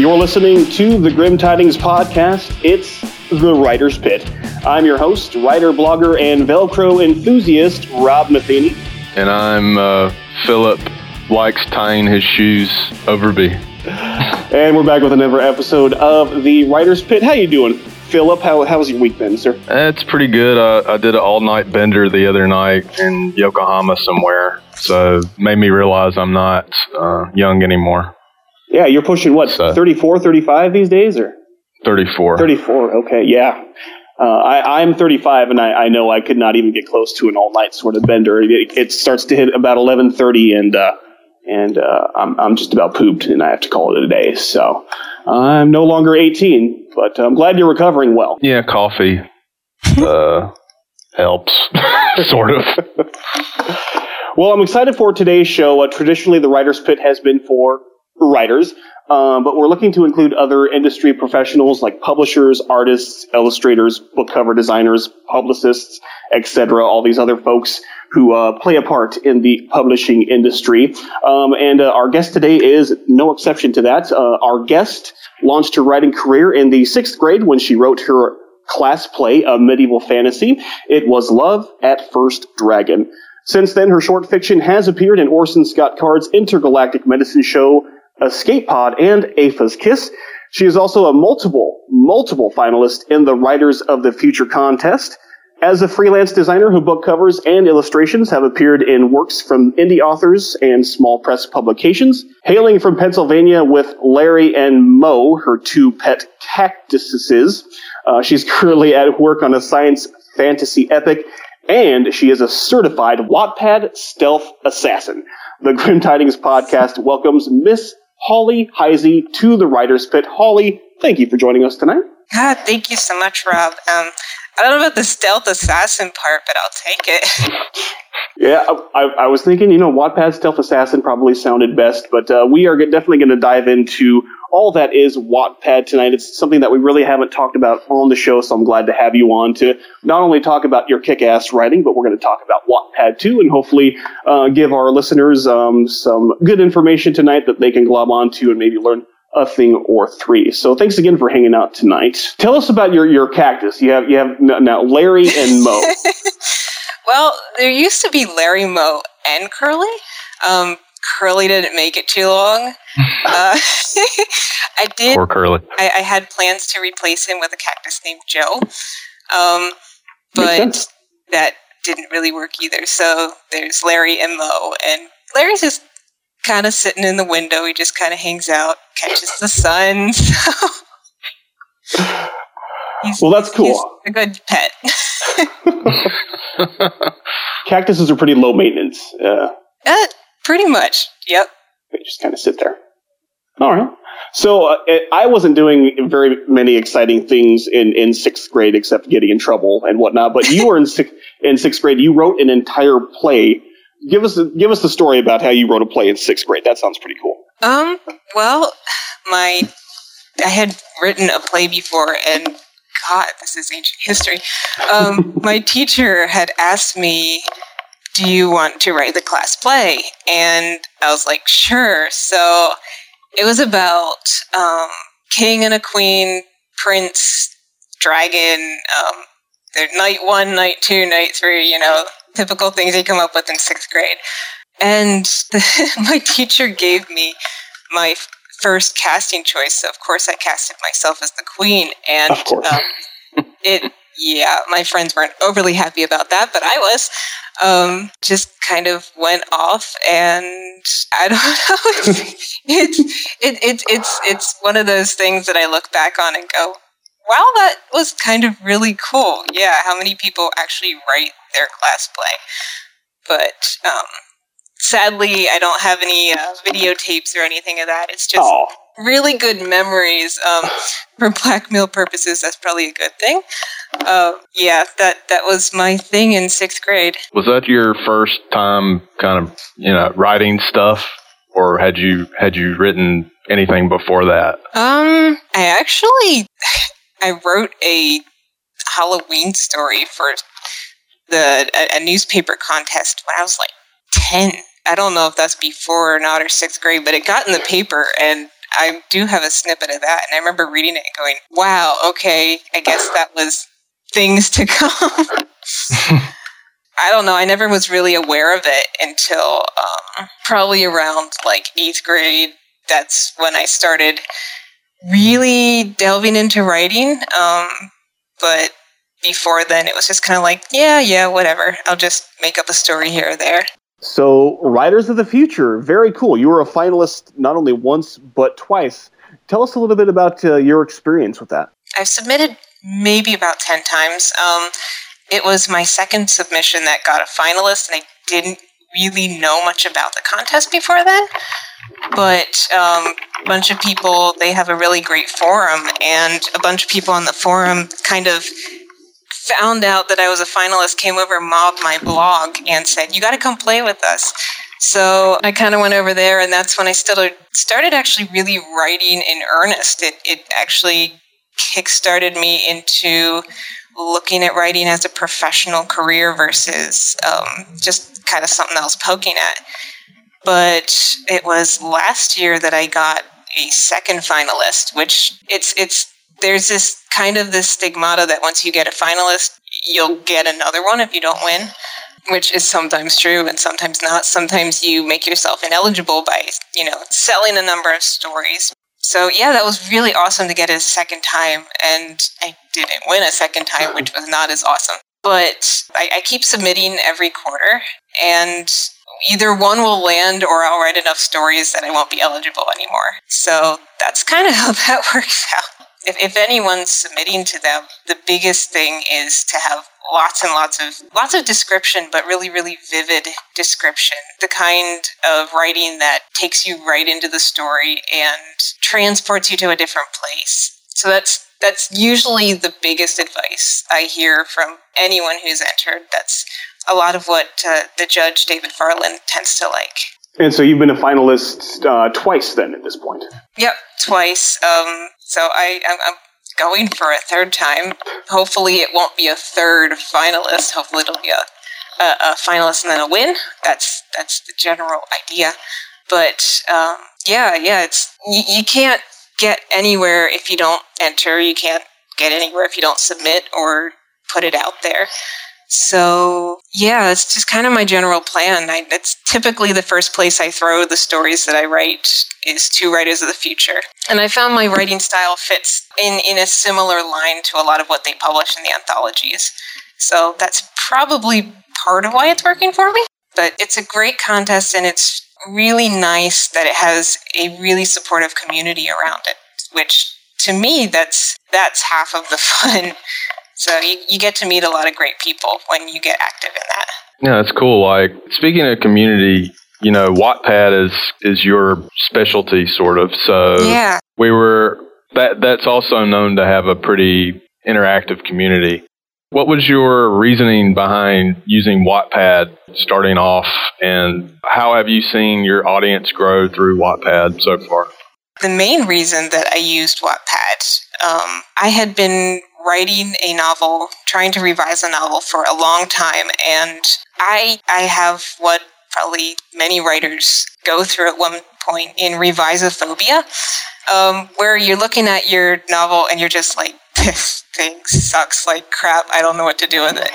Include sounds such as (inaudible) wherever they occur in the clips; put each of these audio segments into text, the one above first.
You're listening to the Grim Tidings podcast. It's the Writer's Pit. I'm your host, writer, blogger, and Velcro enthusiast, Rob Matheny. And I'm uh, Philip, likes tying his shoes Overby. And we're back with another episode of the Writer's Pit. How you doing, Philip? How, how's your week been, sir? It's pretty good. I, I did an all night bender the other night in Yokohama somewhere. So made me realize I'm not uh, young anymore. Yeah, you're pushing what, So- 34, 35 these days, or 34. 34? Okay, yeah. Uh, I, I'm 35, and I, I know I could not even get close to an all-night sort of bender. It, it starts to hit about 11:30, and uh, and uh, I'm I'm just about pooped, and I have to call it a day. So I'm no longer 18, but I'm glad you're recovering well. Yeah, coffee (laughs) uh, helps, (laughs) sort of. Well, I'm excited for today's show. Uh, traditionally, the Writer's Pit has been for writers, um, but we're looking to include other industry professionals like publishers, artists, illustrators, book cover designers, publicists, etc. All these other folks who uh, play a part in the publishing industry. Um, and uh, our guest today is no exception to that. Uh, our guest launched her writing career in the sixth grade when she wrote her class play of medieval fantasy. It was Love at First Dragon. Since then, her short fiction has appeared in Orson Scott Card's intergalactic medicine show Escape Pod and Apha's Kiss. She is also a multiple, multiple finalist in the Writers of the Future contest. As a freelance designer, her book covers and illustrations have appeared in works from indie authors and small press publications. Hailing from Pennsylvania with Larry and Mo, her two pet cactuses, uh, she's (laughs) currently at work on a science fantasy epic, and she is a certified Wattpad stealth assassin. The Grim Tidings podcast welcomes Miss Holly Heisey to the Writer's Pit. Holly, thank you for joining us tonight. God, thank you so much, Rob. Um, I don't know about the stealth assassin part, but I'll take it. Yeah, I, I was thinking, you know, Wattpad Stealth Assassin probably sounded best, but uh, we are definitely going to dive into all that is Wattpad tonight. It's something that we really haven't talked about on the show, so I'm glad to have you on to not only talk about your kick-ass writing, but we're going to talk about Wattpad too, and hopefully uh, give our listeners um, some good information tonight that they can glob onto and maybe learn a thing or three. So thanks again for hanging out tonight. Tell us about your, your cactus. You have you have now Larry and Mo. (laughs) well, there used to be Larry Mo, and Curly. Um, Curly didn't make it too long. (laughs) Uh, (laughs) I did. Poor Curly. I, I had plans to replace him with a cactus named Joe, um, but that didn't really work either. So there's Larry and Mo, and Larry's just kind of sitting in the window. He just kind of hangs out, catches the sun. (laughs) So Well, that's cool. he's a good pet. (laughs) Cactuses are pretty low maintenance. Uh, uh, pretty much. Yep. they just kind of sit there. All right. So uh, I wasn't doing very many exciting things in, in sixth grade except getting in trouble and whatnot. But you were in sixth in sixth grade. You wrote an entire play. Give us give us the story about how you wrote a play in sixth grade. That sounds pretty cool. Um. Well, my I had written a play before, and God, this is ancient history. Um, (laughs) my teacher had asked me, "Do you want to write the class play?" And I was like, "Sure." So it was about um, king and a queen, prince, dragon. Um, night one, night two, night three. You know, typical things you come up with in sixth grade. And (laughs) my teacher gave me my first casting choice. So of course, I casted myself as the queen, and Of course. um, it. Yeah, my friends weren't overly happy about that, but I was. Um, just kind of went off, and I (laughs) don't know. It's it, it, it's it's one of those things that I look back on and go, "Wow, that was kind of really cool." Yeah, how many people actually write their class play? But um, sadly, I don't have any uh, videotapes or anything of that. It's just Oh, really good memories. Um, for blackmail purposes, that's probably a good thing. Uh, yeah, that that was my thing in sixth grade. Was that your first time kind of, you know, writing stuff? Or had you had you written anything before that? Um, I actually I wrote a Halloween story for the a, a newspaper contest when I was like ten. I don't know if that's before or not or sixth grade, but it got in the paper, and I do have a snippet of that, and I remember reading it and going, "Wow, okay, I guess that was things to come." (laughs) I don't know. I never was really aware of it until um, probably around like eighth grade. That's when I started really delving into writing. Um, but before then, it was just kind of like, yeah, yeah, whatever. I'll just make up a story here or there. So, Writers of the Future, very cool. You were a finalist not only once, but twice. Tell us a little bit about uh, your experience with that. I've submitted maybe about 10 times. Um, it was my second submission that got a finalist, and I didn't really know much about the contest before then. But um, a bunch of people, they have a really great forum, and a bunch of people on the forum kind of found out that I was a finalist, came over, mobbed my blog, and said, "You got to come play with us." So I kind of went over there, and that's when I started started actually really writing in earnest. It it actually kickstarted me into looking at writing as a professional career versus um, just kind of something was poking at. But it was last year that I got a second finalist, which it's it's there's this kind of this stigmata that once you get a finalist, you'll get another one if you don't win, which is sometimes true and sometimes not. Sometimes you make yourself ineligible by, you know, selling a number of stories. So yeah, that was really awesome to get a second time, and I didn't win a second time, which was not as awesome. But I, I keep submitting every quarter, and either one will land or I'll write enough stories that I won't be eligible anymore. So that's kind of (laughs) how that works out if, if anyone's submitting to them, the biggest thing is to have lots and lots of lots of description, but really, really vivid description. The kind of writing that takes you right into the story and transports you to a different place. So that's that's usually the biggest advice I hear from anyone who's entered. That's a lot of what uh, the judge David Farland tends to like. And so you've been a finalist uh, twice then at this point. Yep, twice. Um, so I, I'm, going for a third time. Hopefully, it won't be a third finalist. Hopefully, it'll be a, a, a finalist and then a win. That's that's the general idea. But um, yeah, yeah, it's you, you can't get anywhere if you don't enter. You can't get anywhere if you don't submit or put it out there. So yeah, it's just kind of my general plan. I, it's typically the first place I throw the stories that I write is to writers of the future, and I found my writing style fits in in a similar line to a lot of what they publish in the anthologies. So that's probably part of why it's working for me. But it's a great contest, and it's really nice that it has a really supportive community around it, which to me that's that's half of the (laughs) fun so you, you get to meet a lot of great people when you get active in that. Yeah, that's cool. Like speaking of community, you know, Wattpad is is your specialty sort of. So yeah. we were that that's also known to have a pretty interactive community. What was your reasoning behind using Wattpad starting off, and how have you seen your audience grow through Wattpad so far? The main reason that I used Wattpad, um, I had been writing a novel, trying to revise a novel for a long time, and I I have what probably many writers go through at one point in revisophobia, um, where you're looking at your novel and you're just like, (laughs) this thing sucks like crap. I don't know what to do with it.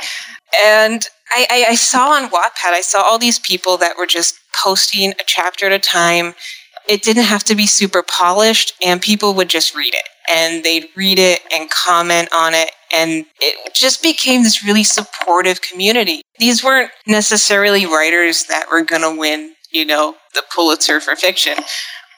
And I, I, I saw on Wattpad, I saw all these people that were just posting a chapter at a time. It didn't have to be super polished, and people would just read it and they'd read it and comment on it. And it just became this really supportive community. These weren't necessarily writers that were going to win, you know, the Pulitzer for fiction,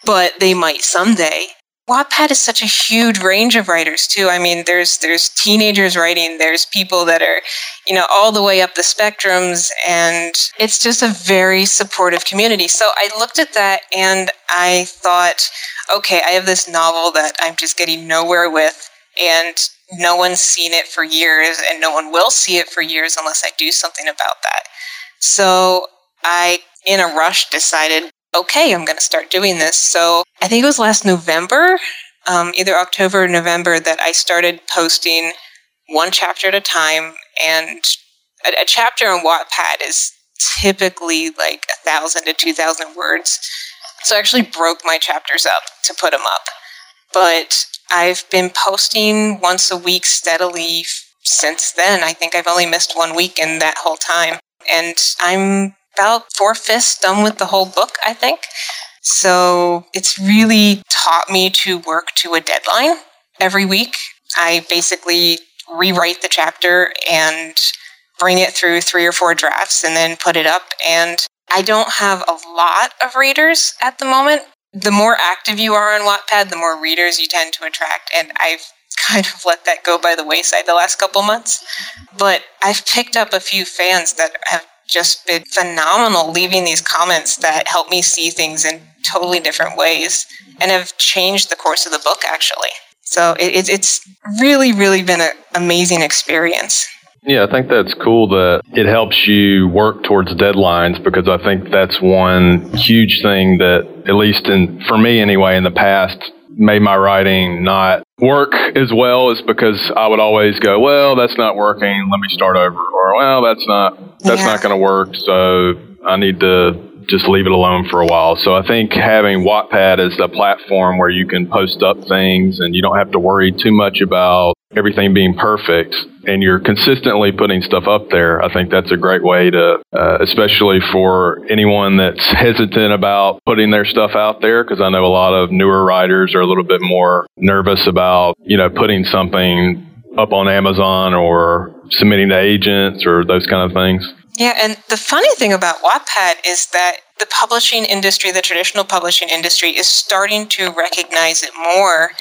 but they might someday. Wattpad is such a huge range of writers too. I mean, there's there's teenagers writing, there's people that are, you know, all the way up the spectrums, and it's just a very supportive community. So I looked at that and I thought, okay, I have this novel that I'm just getting nowhere with, and no one's seen it for years, and no one will see it for years unless I do something about that. So I, in a rush, decided okay, I'm going to start doing this. So I think it was last November, um, either October or November, that I started posting one chapter at a time. And a, a chapter on Wattpad is typically like a thousand to two thousand words. So I actually broke my chapters up to put them up. But I've been posting once a week steadily since then. I think I've only missed one week in that whole time. And I'm about four fifths done with the whole book, I think. So it's really taught me to work to a deadline every week. I basically rewrite the chapter and bring it through three or four drafts and then put it up. And I don't have a lot of readers at the moment. The more active you are on Wattpad, the more readers you tend to attract. And I've (laughs) kind of let that go by the wayside the last couple months. But I've picked up a few fans that have just been phenomenal, leaving these comments that help me see things in totally different ways and have changed the course of the book, actually. So it, it's really, really been an amazing experience. Yeah, I think that's cool that it helps you work towards deadlines because I think that's one huge thing that, at least in, for me anyway, in the past, made my writing not work as well is because I would always go, well, that's not working. Let me start over. Or, well, that's not, that's yeah. not going to work. So I need to just leave it alone for a while. So I think having Wattpad as a platform where you can post up things and you don't have to worry too much about everything being perfect and you're consistently putting stuff up there, I think that's a great way to, uh, especially for anyone that's (laughs) hesitant about putting their stuff out there, because I know a lot of newer writers are a little bit more nervous about, you know, putting something up on Amazon or submitting to agents or those kind of things. Yeah, and the funny thing about Wattpad is that the publishing industry, the traditional publishing industry, is starting to recognize it more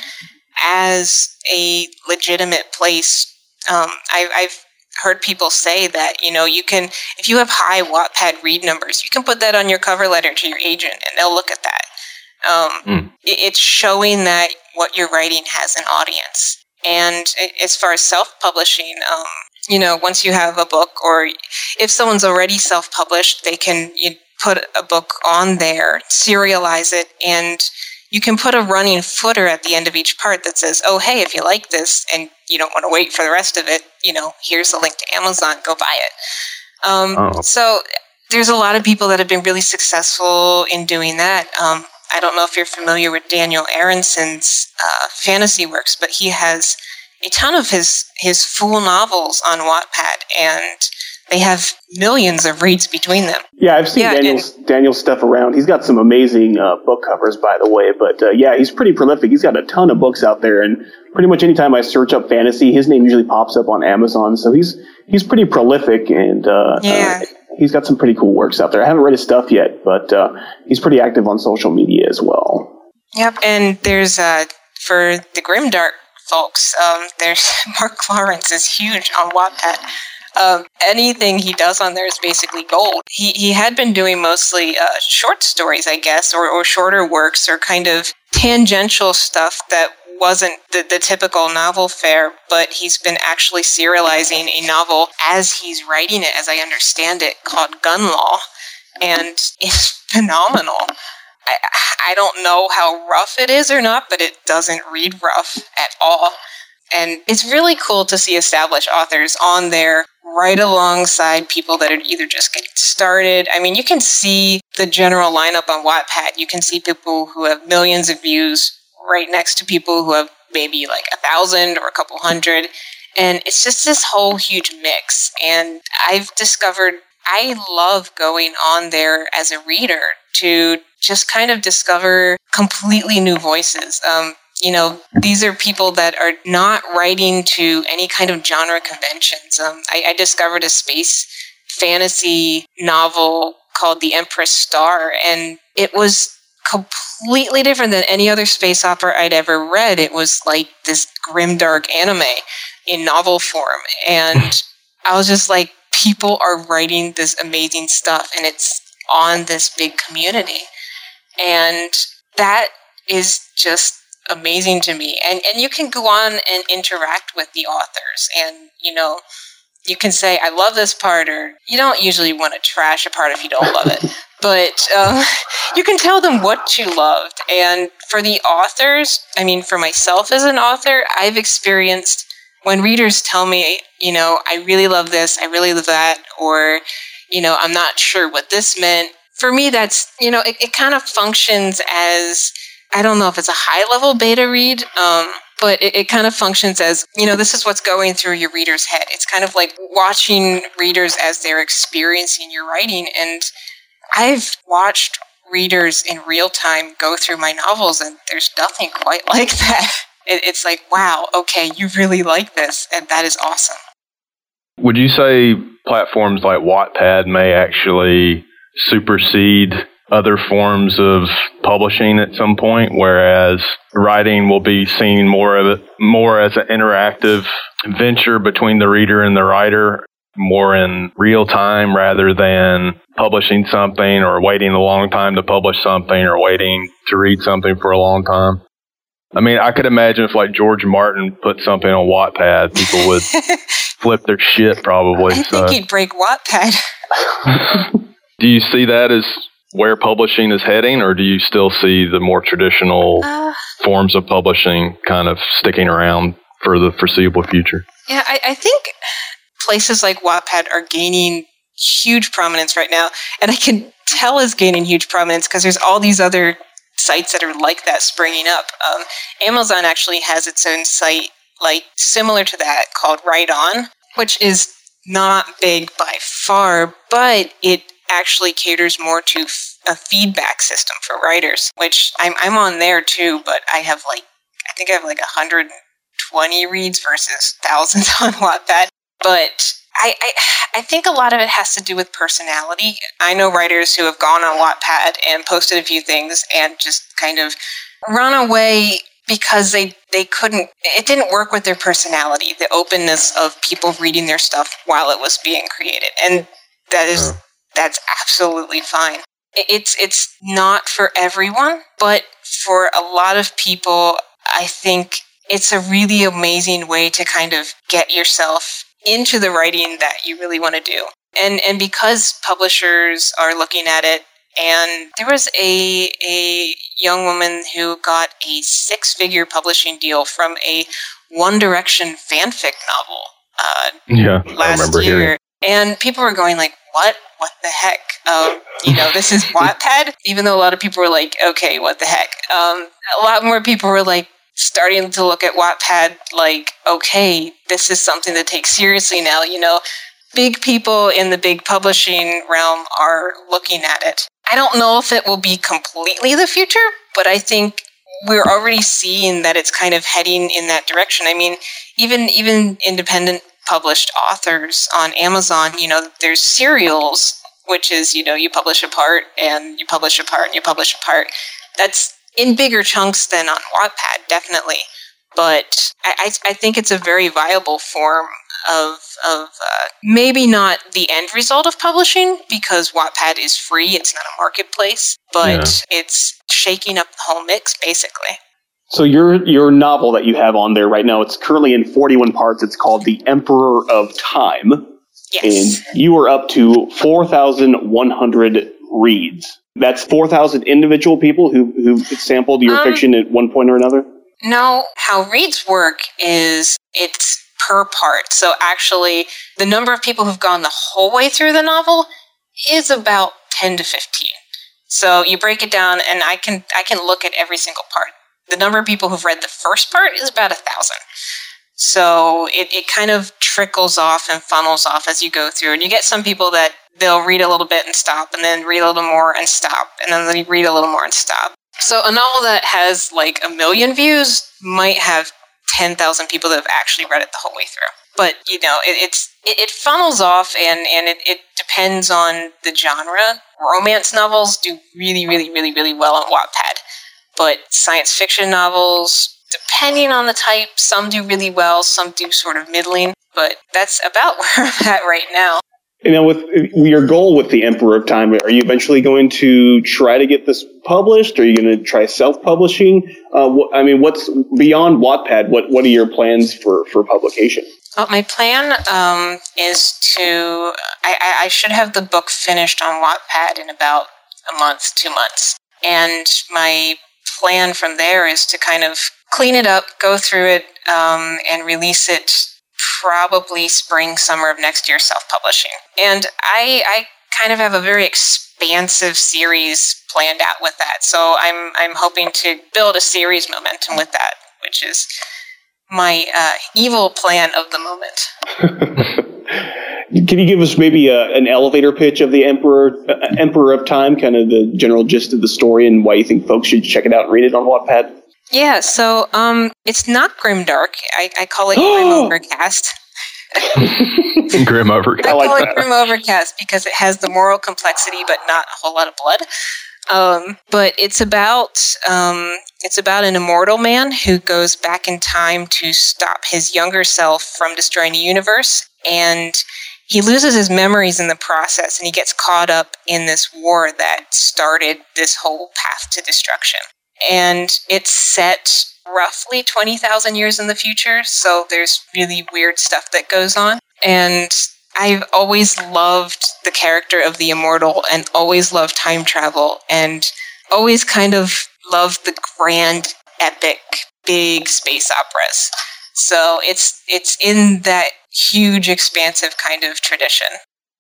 as a legitimate place. Um, I, I've heard people say that you know you can if you have high Wattpad read numbers, you can put that on your cover letter to your agent, and they'll look at that. Um, mm. it's showing that what you're writing has an audience. And as far as self-publishing, um, you know, once you have a book, or if someone's already self published, they can you put a book on there, serialize it, and you can put a running footer at the end of each part that says, oh, hey, if you like this and you don't want to wait for the rest of it, you know, here's a link to Amazon, go buy it. Um, oh. So there's a lot of people that have been really successful in doing that. Um, I don't know if you're familiar with Daniel Arenson's uh, fantasy works, but he has a ton of his his full novels on Wattpad, and they have millions of reads between them. Yeah, I've seen yeah, Daniel's, and, Daniel's stuff around. He's got some amazing uh, book covers, by the way. But uh, yeah, he's pretty prolific. He's got a ton of books out there, and pretty much anytime I search up fantasy, his name usually pops up on Amazon. So he's he's pretty prolific, and uh, yeah. Uh, he's got some pretty cool works out there. I haven't read his stuff yet, but uh, he's pretty active on social media as well. Yep, and there's uh, for the Grimdark folks. Um, there's (laughs) Mark Lawrence is huge on Wattpad. Um, anything he does on there is basically gold. He he had been doing mostly uh, short stories, I guess, or, or shorter works, or kind of tangential stuff that wasn't the, the typical novel fare, but he's been actually serializing a novel as he's writing it, as I understand it, called Gunlaw, and it's (laughs) phenomenal. I, I don't know how rough it is or not, but it doesn't read rough at all. And it's really cool to see established authors on there right alongside people that are either just getting started. I mean, you can see the general lineup on Wattpad. You can see people who have millions of views right next to people who have maybe like a thousand or a couple hundred. And it's just this whole huge mix. And I've discovered I love going on there as a reader to just kind of discover completely new voices. Um, you know, these are people that are not writing to any kind of genre conventions. Um, I, I discovered a space fantasy novel called The Empress Star, and it was completely different than any other space opera I'd ever read. It was like this grim dark anime in novel form. And I was just like, people are writing this amazing stuff and it's on this big community. And that is just amazing to me. And and you can go on and interact with the authors and you know you can say I love this part or you don't usually want to trash a part if you don't love it. (laughs) but um, you can tell them what you loved. And for the authors, I mean, for myself as an author, I've experienced when readers tell me, you know, I really love this, I really love that, or, you know, I'm not sure what this meant for me, that's, you know, it, it kind of functions as, I don't know if it's a high level beta read, um, but it, it, kind of functions as, you know, this is what's going through your reader's head. It's kind of like watching readers as they're experiencing your writing. And I've watched readers in real time go through my novels, and there's nothing quite (laughs) like that. It, it's like, wow, okay, you really like this, and that is awesome. Would you say platforms like Wattpad may actually supersede other forms of publishing at some point, whereas writing will be seen more of it more as an interactive venture between the reader and the writer, more in real time rather than publishing something or waiting a long time to publish something or waiting to read something for a long time. I mean, I could imagine if like George Martin put something on Wattpad, people would (laughs) flip their shit probably. I so. think he'd break Wattpad. (laughs) Do you see that as where publishing is heading, or do you still see the more traditional uh, forms of publishing kind of sticking around for the foreseeable future? Yeah, I, I think places like Wattpad are gaining huge prominence right now, and I can tell is gaining huge prominence because there's all these other sites that are like that springing up. Um, Amazon actually has its own site, like similar to that, called Write On, which is not big by far, but it actually caters more to f- a feedback system for writers, which I'm, I'm on there too, but I have like, I think I have like 120 reads versus thousands (laughs) on Wattpad. But I, I, I think a lot of it has to do with personality. I know writers who have gone on Wattpad and posted a few things and just kind of run away because they they couldn't it didn't work with their personality the openness of people reading their stuff while it was being created and that is that's absolutely fine. It's it's not for everyone, but for a lot of people, I think it's a really amazing way to kind of get yourself into the writing that you really want to do. And and because publishers are looking at it and there was a a young woman who got a six-figure publishing deal from a One Direction fanfic novel uh, yeah, last year. Hearing. And people were going like, "What? what the heck? Um, you know, this is (laughs) Wattpad. Even though a lot of people were like, okay, what the heck? Um, a lot more people were like starting to look at Wattpad like, okay, this is something to take seriously now. You know, big people in the big publishing realm are looking at it. I don't know if it will be completely the future, but I think we're already seeing that it's kind of heading in that direction. I mean, even even independent published authors on Amazon, you know, there's serials, which is, you know, you publish a part and you publish a part and you publish a part. That's in bigger chunks than on Wattpad, definitely. But I, I think it's a very viable form of, of uh, maybe not the end result of publishing because Wattpad is free, it's not a marketplace, but yeah. it's shaking up the whole mix, basically. So your your novel that you have on there right now, it's currently in 41 parts. It's called The Emperor of Time. Yes. And you are up to 4,100 reads. That's 4,000 individual people who who sampled your um, fiction at one point or another? No, how reads work is it's per part. So actually, the number of people who've gone the whole way through the novel is about 10 to 15. So you break it down and I can I can look at every single part the number of people who've read the first part is about a thousand. So it, it kind of trickles off and funnels off as you go through. And you get some people that they'll read a little bit and stop, and then read a little more and stop, and then they read a little more and stop. So a novel that has like a million views might have 10,000 people that have actually read it the whole way through. But, you know, it, it's, it, it, funnels off and, and it, it depends on the genre. Romance novels do really, really, really, really well on Wattpad. But science fiction novels, depending on the type, some do really well, some do sort of middling. But that's about (laughs) where I'm at right now. You know, with your goal with the Emperor of Time, are you eventually going to try to get this published? Are you going to try self-publishing? Uh, wh- I mean, what's beyond Wattpad? What What are your plans for for publication? Well, my plan um, is to. I, I should have the book finished on Wattpad in about a month, two months, and my plan from there is to kind of clean it up, go through it, um, and release it probably spring, summer of next year, self publishing. And I, I kind of have a very expansive series planned out with that. So I'm I'm hoping to build a series momentum with that, which is my uh, evil plan of the moment. (laughs) Can you give us maybe a, an elevator pitch of the Emperor uh, Emperor of Time, kind of the general gist of the story, and why you think folks should check it out and read it on Wattpad? Yeah, so um, it's not grimdark. I, I call it grim (gasps) overcast. (laughs) grim overcast. I call like it grim overcast because it has the moral complexity, but not a whole lot of blood. Um, but it's about um, it's about an immortal man who goes back in time to stop his younger self from destroying the universe, and he loses his memories in the process, and he gets caught up in this war that started this whole path to destruction. And it's set roughly twenty thousand years in the future, so there's really weird stuff that goes on, and I've always loved the character of the immortal and always loved time travel and always kind of loved the grand, epic, big space operas. So it's it's in that huge, expansive kind of tradition.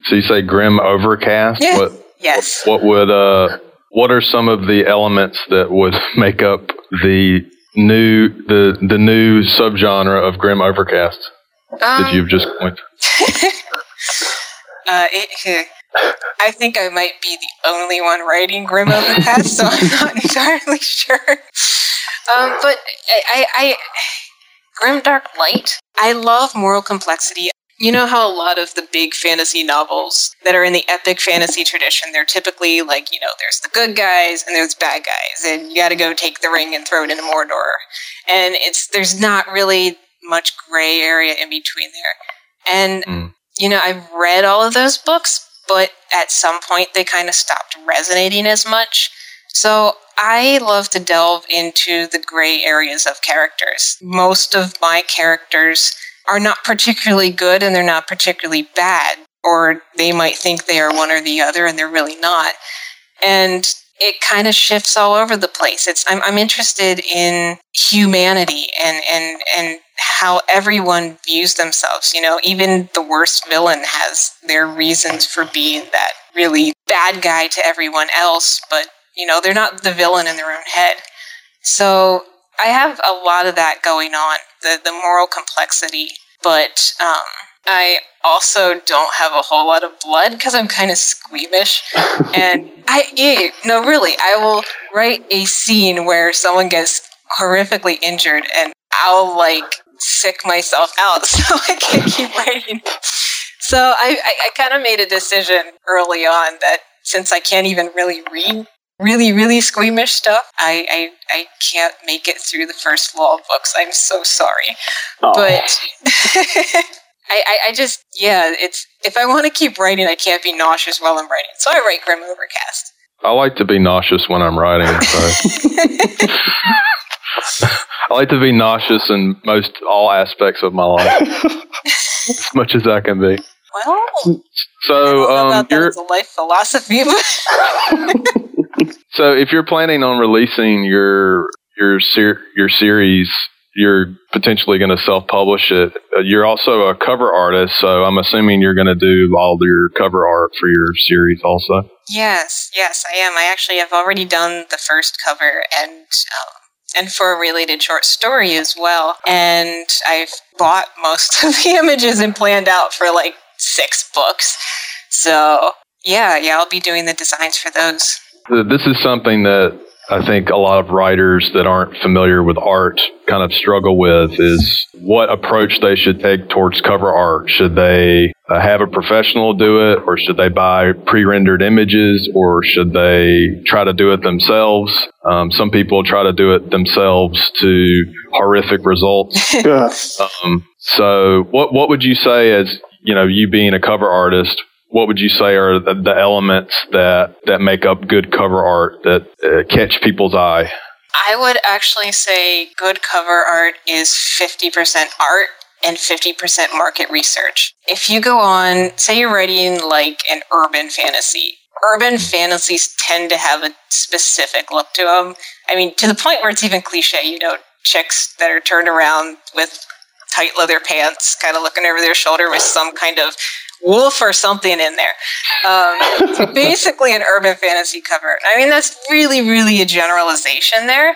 So you say grim overcast? Yeah. What, yes. What would uh what are some of the elements that would (laughs) make up the new the the new subgenre of grim overcast um, that you've just went (laughs) Uh, it, (laughs) I think I might be the only one writing Grim Overcast, so I'm not (laughs) entirely sure. Um, but I, I, I, Grim Dark Light. I love moral complexity. You know how a lot of the big fantasy novels that are in the epic fantasy tradition, they're typically like, you know, there's the good guys and there's bad guys, and you got to go take the ring and throw it into Mordor. And it's there's not really much gray area in between there. And mm you know, I've read all of those books, but at some point they kind of stopped resonating as much. So I love to delve into the gray areas of characters. Most of my characters are not particularly good and they're not particularly bad, or they might think they are one or the other and they're really not. And it kind of shifts all over the place. It's I'm, I'm interested in humanity and and and how everyone views themselves. You know, even the worst villain has their reasons for being that really bad guy to everyone else, but you know they're not the villain in their own head. So I have a lot of that going on the the moral complexity, but um, I also don't have a whole lot of blood because I'm kind of squeamish. (laughs) and I, yeah, no, really, I will write a scene where someone gets horrifically injured and I'll like sick myself out (laughs) so I can't keep (laughs) writing. So I, I, I kind of made a decision early on that since I can't even really read really, really squeamish stuff, I, I, I can't make it through the first law of books. I'm so sorry. Aww. But (laughs) I, I, I, just, yeah, it's if I want to keep writing, I can't be nauseous while I'm writing. So I write Grim Overcast. I like to be nauseous when I'm writing. So. I like to be nauseous in most all aspects of my life, as (laughs) much as I can be. Well, so um, you're a life philosophy. (laughs) (laughs) so if you're planning on releasing your your ser- your series you're potentially going to self-publish it. Uh, you're also a cover artist, so I'm assuming you're going to do all your cover art for your series also. Yes, yes, I am. I actually have already done the first cover and um, and for a related short story as well. And I've bought most (laughs) of the images and planned out for like six books. So yeah, yeah, I'll be doing the designs for those. This is something that I think a lot of writers that aren't familiar with art kind of struggle with is what approach they should take towards cover art. Should they uh, have a professional do it or should they buy pre-rendered images or should they try to do it themselves? Um, some people try to do it themselves to horrific results. (laughs) um, so what, what would you say as, you know, you being a cover artist, what would you say are the, the elements that that make up good cover art that uh, catch people's eye? I would actually say good cover art is 50% art and 50% market research. If you go on, say you're writing like an urban fantasy, urban fantasies tend to have a specific look to them. I mean, to the point where it's even cliche, you know, chicks that are turned around with tight leather pants, kind of looking over their shoulder with some kind of wolf or something in there. Um, (laughs) basically, an urban fantasy cover. I mean, that's really, really a generalization there.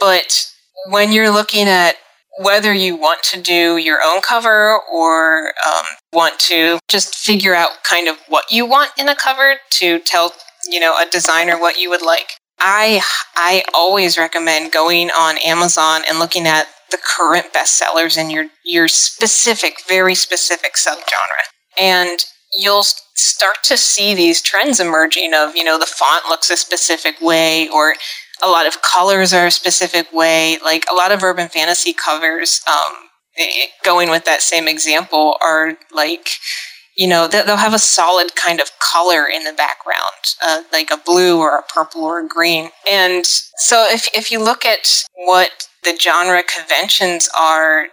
But when you're looking at whether you want to do your own cover or um, want to just figure out kind of what you want in a cover to tell you know a designer what you would like i i always recommend going on amazon and looking at the current bestsellers in your your specific very specific subgenre and you'll start to see these trends emerging of you know the font looks a specific way or a lot of colors are a specific way. Like a lot of urban fantasy covers um, going with that same example are like you know they'll have a solid kind of color in the background uh, like a blue or a purple or a green. And so if, if you look at what the genre conventions are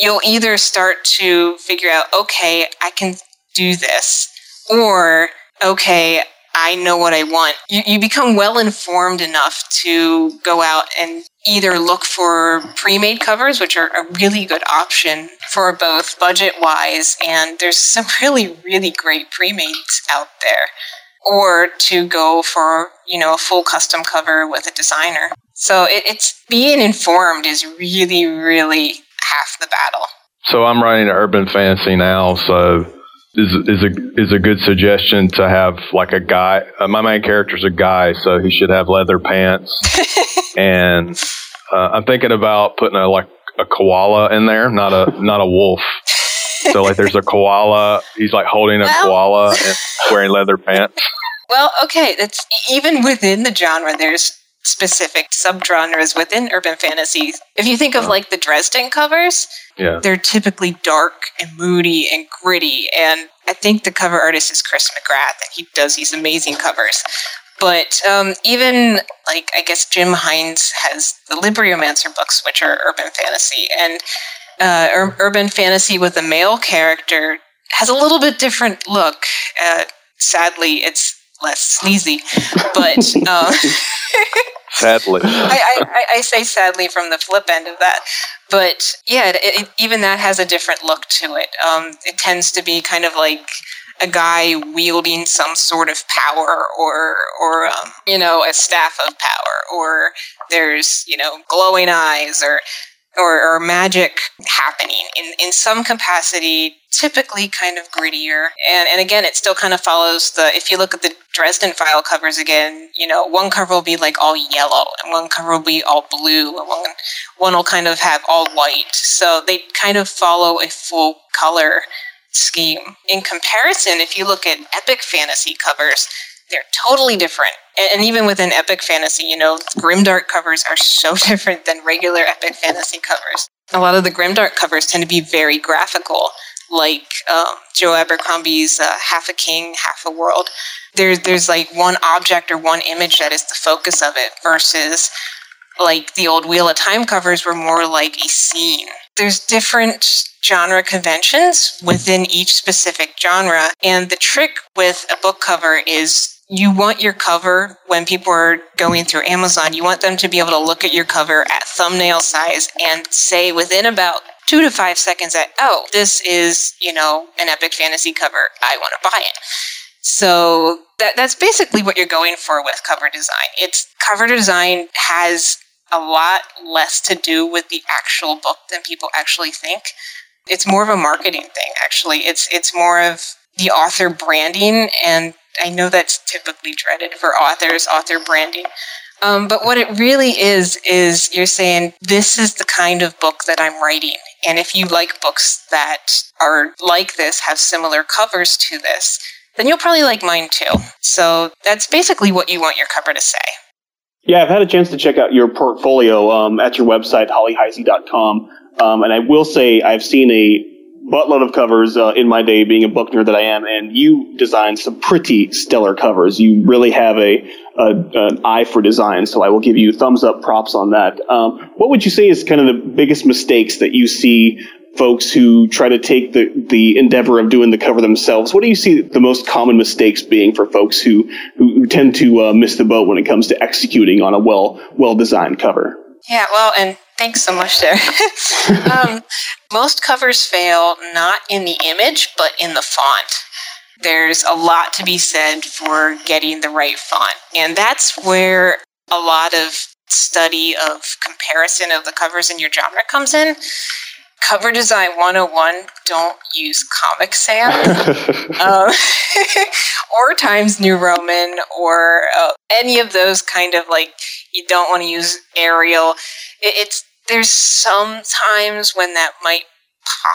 you'll either start to figure out okay i can do this or okay I know what I want. You, you become well informed enough to go out and either look for pre made covers, which are a really good option for both budget wise and there's some (laughs) really, really great pre mades out there, or to go for, you know, a full custom cover with a designer. So it, it's being informed is really, really half the battle. So I'm writing an urban fantasy now, so is is a is a good suggestion to have like a guy. Uh, my main character is a guy, so he should have leather pants. (laughs) and uh, I'm thinking about putting a like a koala in there, not a not a wolf. So like, there's a (laughs) koala. He's like holding a well, koala (laughs) and wearing leather pants. Well, okay, that's even within the genre. There's specific subgenres within urban fantasy. If you think of like the Dresden covers, yeah. they're typically dark and moody and gritty. And I think the cover artist is Chris McGrath, and he does these amazing covers. But um, even like I guess Jim Hines has the Libriomancer books, which are urban fantasy, and uh, ur- urban fantasy with a male character has a little bit different look. Uh, sadly, it's less sneezy. but (laughs) um, sadly, I, I, I, say sadly from the flip end of that, but yeah, it, it, even that has a different look to it. Um, it tends to be kind of like a guy wielding some sort of power or or um, you know a staff of power or there's you know glowing eyes or or, or magic happening in, in some capacity, typically kind of grittier. And, and again, it still kind of follows the, if you look at the Dresden file covers again, you know, one cover will be like all yellow and one cover will be all blue and one, one will kind of have all white. So they kind of follow a full color scheme. In comparison, if you look at epic fantasy covers, they're totally different. And even within epic fantasy, you know, grimdark covers are so (laughs) different than regular epic fantasy covers. A lot of the grimdark covers tend to be very graphical, like um, Joe Abercrombie's uh, Half a King, Half a World. There's there's like one object or one image that is the focus of it versus like the old Wheel of Time covers were more like a scene. There's different genre conventions within each specific genre. And the trick with a book cover is you want your cover when people are going through Amazon, you want them to be able to look at your cover at thumbnail size and say within about two to five seconds that, oh, this is, you know, an epic fantasy cover. I want to buy it. So that, that's basically what you're going for with cover design. It's cover design has a lot less to do with the actual book than people actually think. It's more of a marketing thing, actually. It's it's more of the author branding and I know that's typically dreaded for authors, author branding. Um, but what it really is, is you're saying, this is the kind of book that I'm writing. And if you like books that are like this, have similar covers to this, then you'll probably like mine too. So that's basically what you want your cover to say. Yeah, I've had a chance to check out your portfolio um, at your website, hollyheisey.com. Um, and I will say I've seen a buttload of covers uh, in my day, being a book nerd that I am, and you designed some pretty stellar covers. You really have a, a an eye for design, so I will give you thumbs up, props on that. Um, what would you say is kind of the biggest mistakes that you see folks who try to take the the endeavor of doing the cover themselves? What do you see the most common mistakes being for folks who who, who tend to uh, miss the boat when it comes to executing on a well well designed cover? Yeah, well, and Thanks so much, there. (laughs) um, most covers fail not in the image, but in the font. There's a lot to be said for getting the right font. And that's where a lot of study of comparison of the covers in your genre comes in. Cover Design 101, don't use Comic Sans (laughs) um, (laughs) or Times New Roman or uh, any of those kind of like, you don't want to use Arial. It, it's There's some times when that might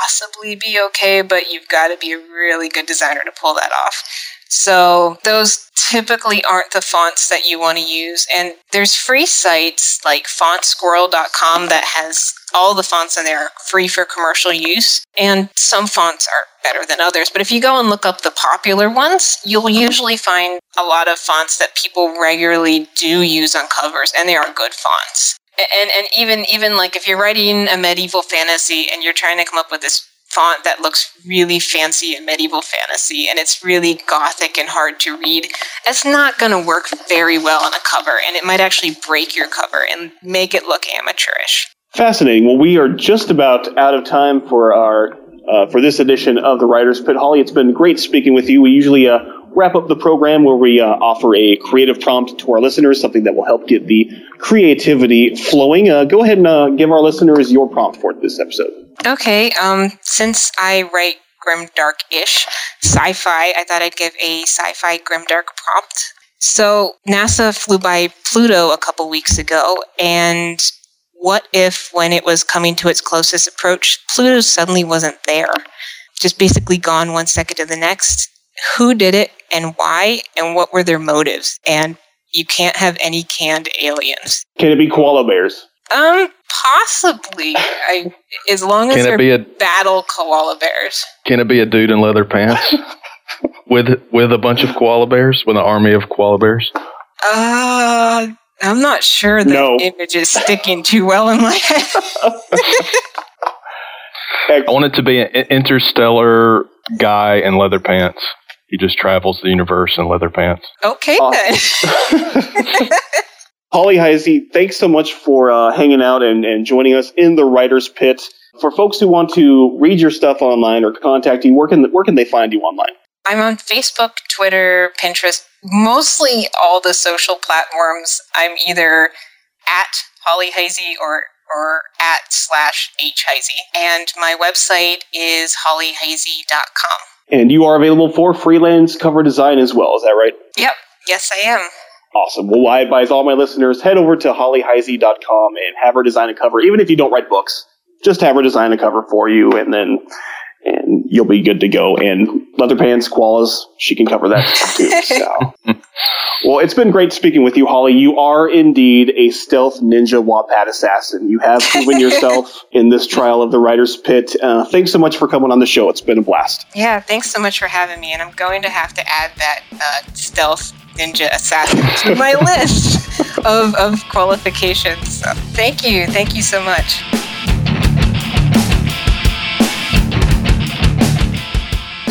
possibly be okay, but you've got to be a really good designer to pull that off. So those typically aren't the fonts that you want to use. And there's free sites like fontsquirrel.com that has all the fonts in there free for commercial use. And some fonts are better than others. But if you go and look up the popular ones, you'll usually find a lot of fonts that people regularly do use on covers, and they are good fonts. And, and even even like if you're writing a medieval fantasy and you're trying to come up with this font that looks really fancy and medieval fantasy and it's really gothic and hard to read, it's not going to work very well on a cover and it might actually break your cover and make it look amateurish. Fascinating. Well, we are just about out of time for our uh, for this edition of the Writers Pit. Holly, it's been great speaking with you. We usually uh, wrap up the program where we uh, offer a creative prompt to our listeners, something that will help get the creativity flowing. Uh, go ahead and uh, give our listeners your prompt for this episode. Okay. Um, since I write grimdark-ish sci-fi, I thought I'd give a sci-fi grimdark prompt. So NASA flew by Pluto a couple weeks ago, and what if, when it was coming to its closest approach, Pluto suddenly wasn't there? Just basically gone one second to the next. Who did it and why, and what were their motives? And you can't have any canned aliens. Can it be koala bears? Um, possibly. I, as long as Can it they're be a- battle koala bears. Can it be a dude in leather pants (laughs) with with a bunch of koala bears, with an army of koala bears? Uh, I'm not sure the No. image is sticking too well in my head. I want it to be an interstellar guy in leather pants. He just travels the universe in leather pants. okay, Awesome. then. (laughs) (laughs) Holly Heisey, thanks so much for uh, hanging out and, and joining us in the Writer's Pit. For folks who want to read your stuff online or contact you, where can, where can they find you online? I'm on Facebook, Twitter, Pinterest, mostly all the social platforms. I'm either at Holly Heisey or or at slash H Heisey. And my website is hollyheisey.com. And you are available for freelance cover design as well, is that right? Yep. Yes, I am. Awesome. Well, I advise all my listeners head over to hollyheisey.com and have her design a cover, even if you don't write books. Just have her design a cover for you, and then and you'll be good to go. And leather pants, koalas, she can cover that too. (laughs) So, well, it's been great speaking with you, Holly. You are indeed a stealth ninja Wattpad assassin. You have proven (laughs) yourself in this trial of the writer's pit. Uh, thanks so much for coming on the show. It's been a blast. Yeah, thanks so much for having me. And I'm going to have to add that uh, stealth ninja assassin to my (laughs) list of, of qualifications. So thank you. Thank you so much.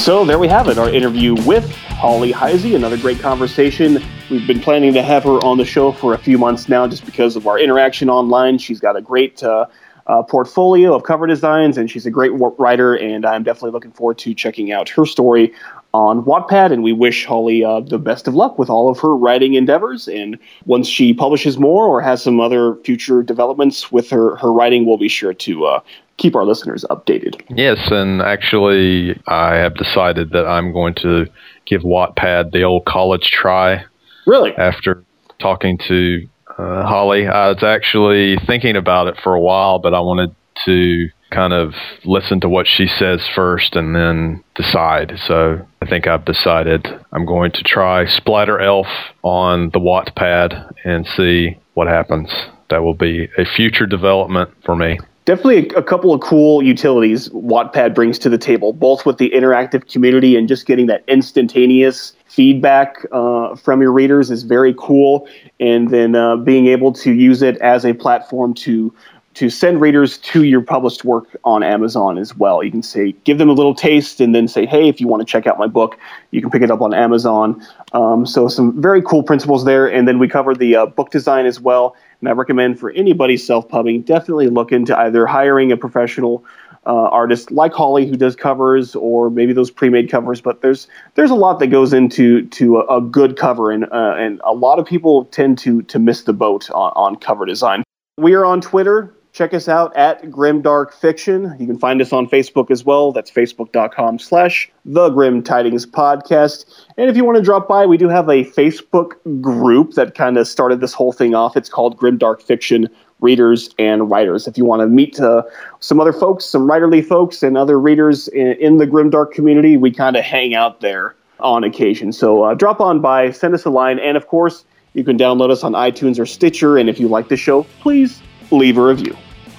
So there we have it, our interview with Holly Heisey. Another great conversation. We've been planning to have her on the show for a few months now, just because of our interaction online. She's got a great uh, uh, portfolio of cover designs, and she's a great writer. And I'm definitely looking forward to checking out her story on Wattpad. And we wish Holly uh, the best of luck with all of her writing endeavors. And once she publishes more or has some other future developments with her her writing, we'll be sure to uh, keep our listeners updated. Yes, and actually, I have decided that I'm going to give Wattpad the old college try Really? after talking to uh, Holly. I was actually thinking about it for a while, but I wanted to kind of listen to what she says first and then decide. So I think I've decided I'm going to try Splatter Elf on the Wattpad and see what happens. That will be a future development for me. definitely a, a couple of cool utilities Wattpad brings to the table, both with the interactive community and just getting that instantaneous feedback uh, from your readers is very cool. And then uh, being able to use it as a platform to to send readers to your published work on Amazon as well. You can say, give them a little taste, and then say, hey, if you want to check out my book, you can pick it up on Amazon. Um, so some very cool principles there. And then we cover the uh, book design as well. And I recommend for anybody self-pubbing, definitely look into either hiring a professional uh, artist like Holly who does covers, or maybe those pre-made covers. But there's there's a lot that goes into to a, a good cover, and uh, and a lot of people tend to to miss the boat on, on cover design. We are on Twitter. Check us out at Grimdark Fiction. You can find us on Facebook as well. That's facebook.com slash the Grim Tidings Podcast. And if you want to drop by, we do have a Facebook group that kind of started this whole thing off. It's called Grimdark Fiction Readers and Writers. If you want to meet uh, some other folks, some writerly folks, and other readers in, in the Grimdark community, we kind of hang out there on occasion. So uh, drop on by, send us a line, and of course, you can download us on iTunes or Stitcher. And if you like the show, please leave a review.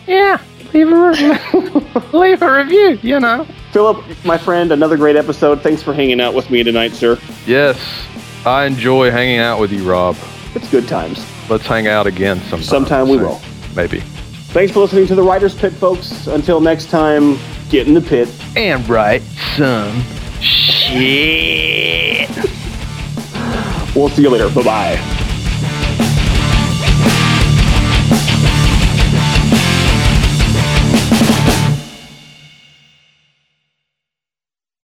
Yeah, leave a review. (laughs) leave a review, you know. Philip, my friend, another great episode. Thanks for hanging out with me tonight, sir. Yes, I enjoy hanging out with you, Rob. It's good times. Let's hang out again sometime. Sometime we will. Maybe. Thanks for listening to the Writer's Pit, folks. Until next time, get in the pit. And write some shit. we'll see you later. Bye bye.